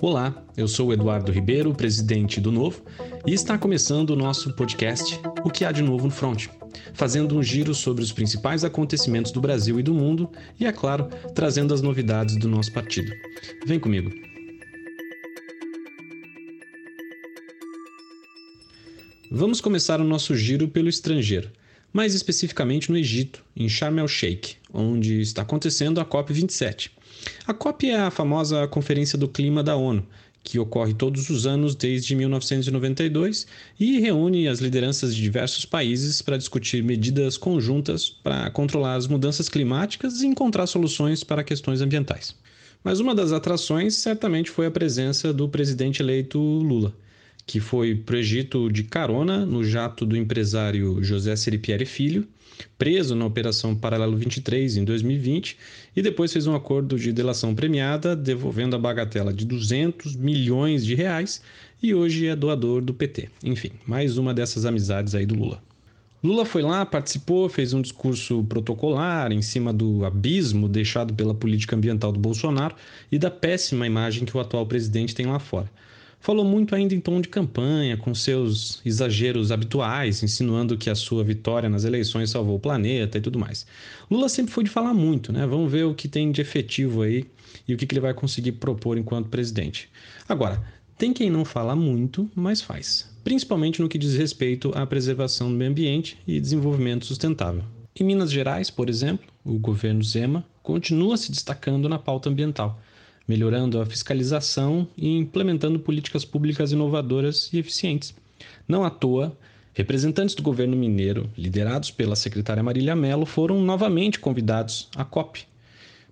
Olá, eu sou o Eduardo Ribeiro, presidente do Novo, e está começando o nosso podcast O que há de novo no front, fazendo um giro sobre os principais acontecimentos do Brasil e do mundo e, é claro, trazendo as novidades do nosso partido. Vem comigo. Vamos começar o nosso giro pelo estrangeiro, mais especificamente no Egito, em Sharm el-Sheikh, onde está acontecendo a COP27. A COP é a famosa Conferência do Clima da ONU, que ocorre todos os anos desde 1992 e reúne as lideranças de diversos países para discutir medidas conjuntas para controlar as mudanças climáticas e encontrar soluções para questões ambientais. Mas uma das atrações certamente foi a presença do presidente eleito Lula, que foi para o Egito de carona no jato do empresário José Seripieri Filho, preso na Operação Paralelo 23 em 2020 e depois fez um acordo de delação premiada, devolvendo a bagatela de 200 milhões de reais e hoje é doador do PT. Enfim, mais uma dessas amizades aí do Lula. Lula foi lá, participou, fez um discurso protocolar em cima do abismo deixado pela política ambiental do Bolsonaro e da péssima imagem que o atual presidente tem lá fora. Falou muito ainda em tom de campanha, com seus exageros habituais, insinuando que a sua vitória nas eleições salvou o planeta e tudo mais. Lula sempre foi de falar muito, né? Vamos ver o que tem de efetivo aí e o que ele vai conseguir propor enquanto presidente. Agora, tem quem não fala muito, mas faz, principalmente no que diz respeito à preservação do meio ambiente e desenvolvimento sustentável. Em Minas Gerais, por exemplo, o governo Zema continua se destacando na pauta ambiental melhorando a fiscalização e implementando políticas públicas inovadoras e eficientes. Não à toa, representantes do governo mineiro, liderados pela secretária Marília Mello, foram novamente convidados à COP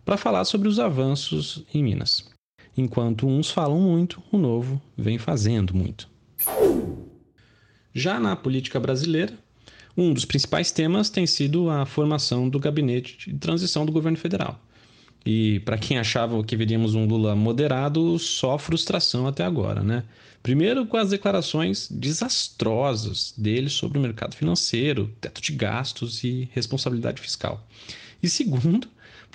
para falar sobre os avanços em Minas. Enquanto uns falam muito, o novo vem fazendo muito. Já na política brasileira, um dos principais temas tem sido a formação do gabinete de transição do governo federal. E para quem achava que veríamos um Lula moderado, só frustração até agora, né? Primeiro, com as declarações desastrosas dele sobre o mercado financeiro, teto de gastos e responsabilidade fiscal. E segundo,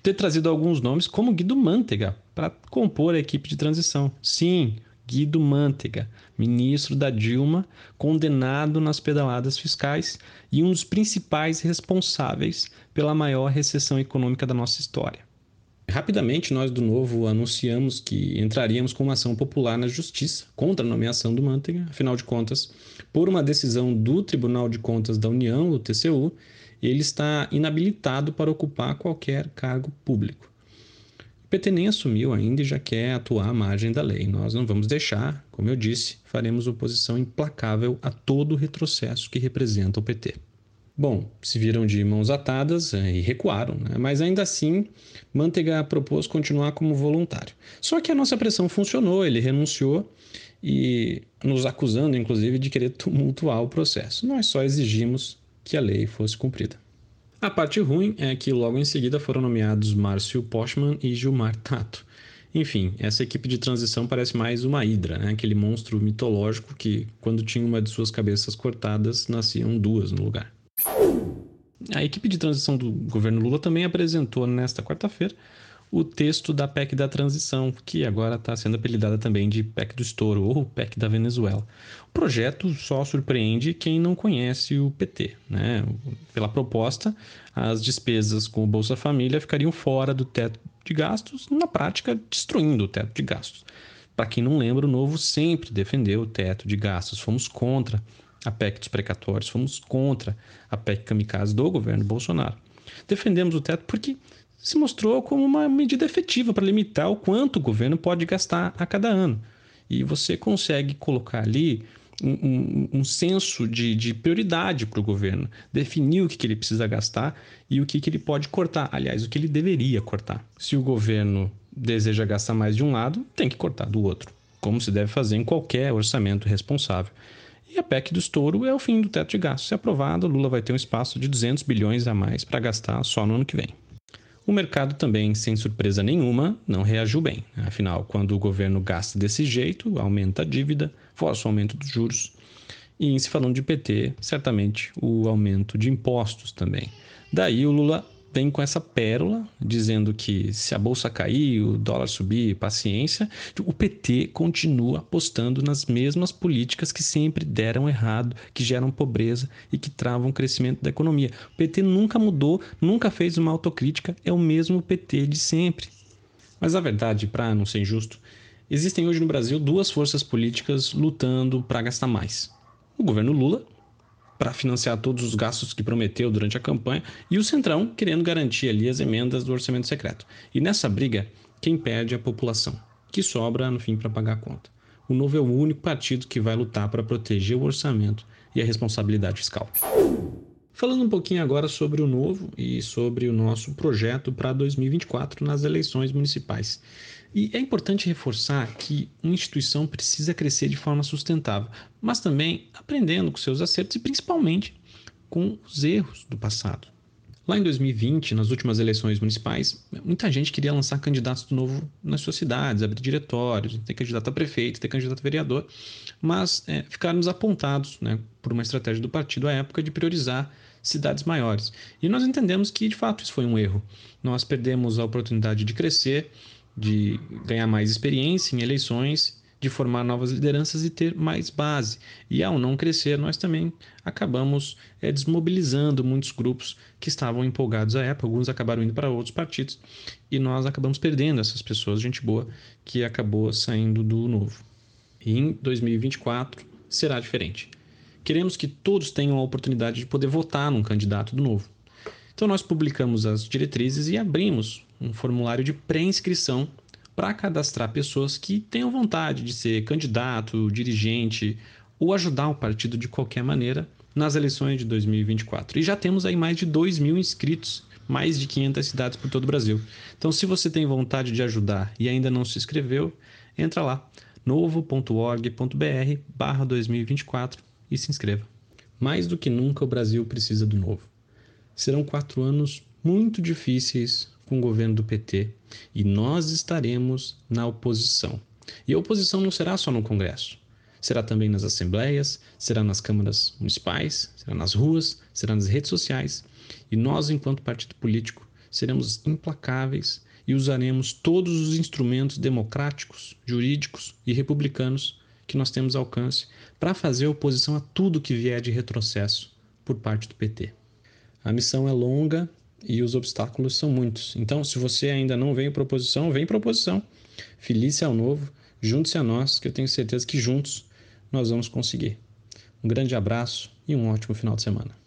ter trazido alguns nomes como Guido Mantega para compor a equipe de transição. Sim, Guido Mantega, ministro da Dilma, condenado nas pedaladas fiscais e um dos principais responsáveis pela maior recessão econômica da nossa história. Rapidamente, nós do Novo anunciamos que entraríamos com uma ação popular na Justiça contra a nomeação do Manteiga. Afinal de contas, por uma decisão do Tribunal de Contas da União, o TCU, ele está inabilitado para ocupar qualquer cargo público. O PT nem assumiu ainda e já quer atuar à margem da lei. Nós não vamos deixar, como eu disse, faremos oposição implacável a todo o retrocesso que representa o PT. Bom, se viram de mãos atadas é, e recuaram, né? mas ainda assim, Manteiga propôs continuar como voluntário. Só que a nossa pressão funcionou, ele renunciou e nos acusando, inclusive, de querer tumultuar o processo. Nós só exigimos que a lei fosse cumprida. A parte ruim é que logo em seguida foram nomeados Márcio Postman e Gilmar Tato. Enfim, essa equipe de transição parece mais uma hidra, né? aquele monstro mitológico que, quando tinha uma de suas cabeças cortadas, nasciam duas no lugar. A equipe de transição do governo Lula também apresentou nesta quarta-feira o texto da PEC da transição, que agora está sendo apelidada também de PEC do estouro ou PEC da Venezuela. O projeto só surpreende quem não conhece o PT. Né? Pela proposta, as despesas com o Bolsa Família ficariam fora do teto de gastos, na prática, destruindo o teto de gastos. Para quem não lembra, o Novo sempre defendeu o teto de gastos, fomos contra a PEC dos precatórios, fomos contra a PEC kamikaze do governo Bolsonaro. Defendemos o teto porque se mostrou como uma medida efetiva para limitar o quanto o governo pode gastar a cada ano. E você consegue colocar ali um, um, um senso de, de prioridade para o governo, definir o que, que ele precisa gastar e o que, que ele pode cortar. Aliás, o que ele deveria cortar. Se o governo deseja gastar mais de um lado, tem que cortar do outro, como se deve fazer em qualquer orçamento responsável. E a PEC do estouro é o fim do teto de gastos. Se aprovado, Lula vai ter um espaço de 200 bilhões a mais para gastar só no ano que vem. O mercado também, sem surpresa nenhuma, não reagiu bem. Afinal, quando o governo gasta desse jeito, aumenta a dívida, força o aumento dos juros. E, se falando de PT, certamente o aumento de impostos também. Daí o Lula vem com essa pérola dizendo que se a bolsa cair, o dólar subir, paciência, o PT continua apostando nas mesmas políticas que sempre deram errado, que geram pobreza e que travam o crescimento da economia. O PT nunca mudou, nunca fez uma autocrítica, é o mesmo PT de sempre. Mas a verdade, para não ser injusto, existem hoje no Brasil duas forças políticas lutando para gastar mais. O governo Lula, para financiar todos os gastos que prometeu durante a campanha, e o Centrão querendo garantir ali as emendas do orçamento secreto. E nessa briga, quem perde é a população, que sobra no fim para pagar a conta. O Novo é o único partido que vai lutar para proteger o orçamento e a responsabilidade fiscal. Falando um pouquinho agora sobre o Novo e sobre o nosso projeto para 2024 nas eleições municipais. E é importante reforçar que uma instituição precisa crescer de forma sustentável, mas também aprendendo com seus acertos e principalmente com os erros do passado. Lá em 2020, nas últimas eleições municipais, muita gente queria lançar candidatos do novo nas suas cidades, abrir diretórios, ter candidato a prefeito, ter candidato a vereador, mas é, ficaram desapontados né, por uma estratégia do partido à época de priorizar cidades maiores. E nós entendemos que, de fato, isso foi um erro. Nós perdemos a oportunidade de crescer de ganhar mais experiência em eleições, de formar novas lideranças e ter mais base. E ao não crescer, nós também acabamos é, desmobilizando muitos grupos que estavam empolgados à época, alguns acabaram indo para outros partidos, e nós acabamos perdendo essas pessoas, gente boa, que acabou saindo do novo. E em 2024 será diferente. Queremos que todos tenham a oportunidade de poder votar num candidato do novo. Então nós publicamos as diretrizes e abrimos um formulário de pré-inscrição para cadastrar pessoas que tenham vontade de ser candidato, dirigente ou ajudar o partido de qualquer maneira nas eleições de 2024. E já temos aí mais de 2 mil inscritos, mais de 500 cidades por todo o Brasil. Então, se você tem vontade de ajudar e ainda não se inscreveu, entra lá, novo.org.br barra 2024 e se inscreva. Mais do que nunca o Brasil precisa do novo. Serão quatro anos muito difíceis com o governo do PT e nós estaremos na oposição. E a oposição não será só no Congresso. Será também nas assembleias, será nas câmaras municipais, será nas ruas, será nas redes sociais. E nós, enquanto partido político, seremos implacáveis e usaremos todos os instrumentos democráticos, jurídicos e republicanos que nós temos alcance para fazer oposição a tudo que vier de retrocesso por parte do PT. A missão é longa e os obstáculos são muitos. Então, se você ainda não veio para oposição, vem para oposição. Felice ao novo, junte-se a nós, que eu tenho certeza que juntos nós vamos conseguir. Um grande abraço e um ótimo final de semana.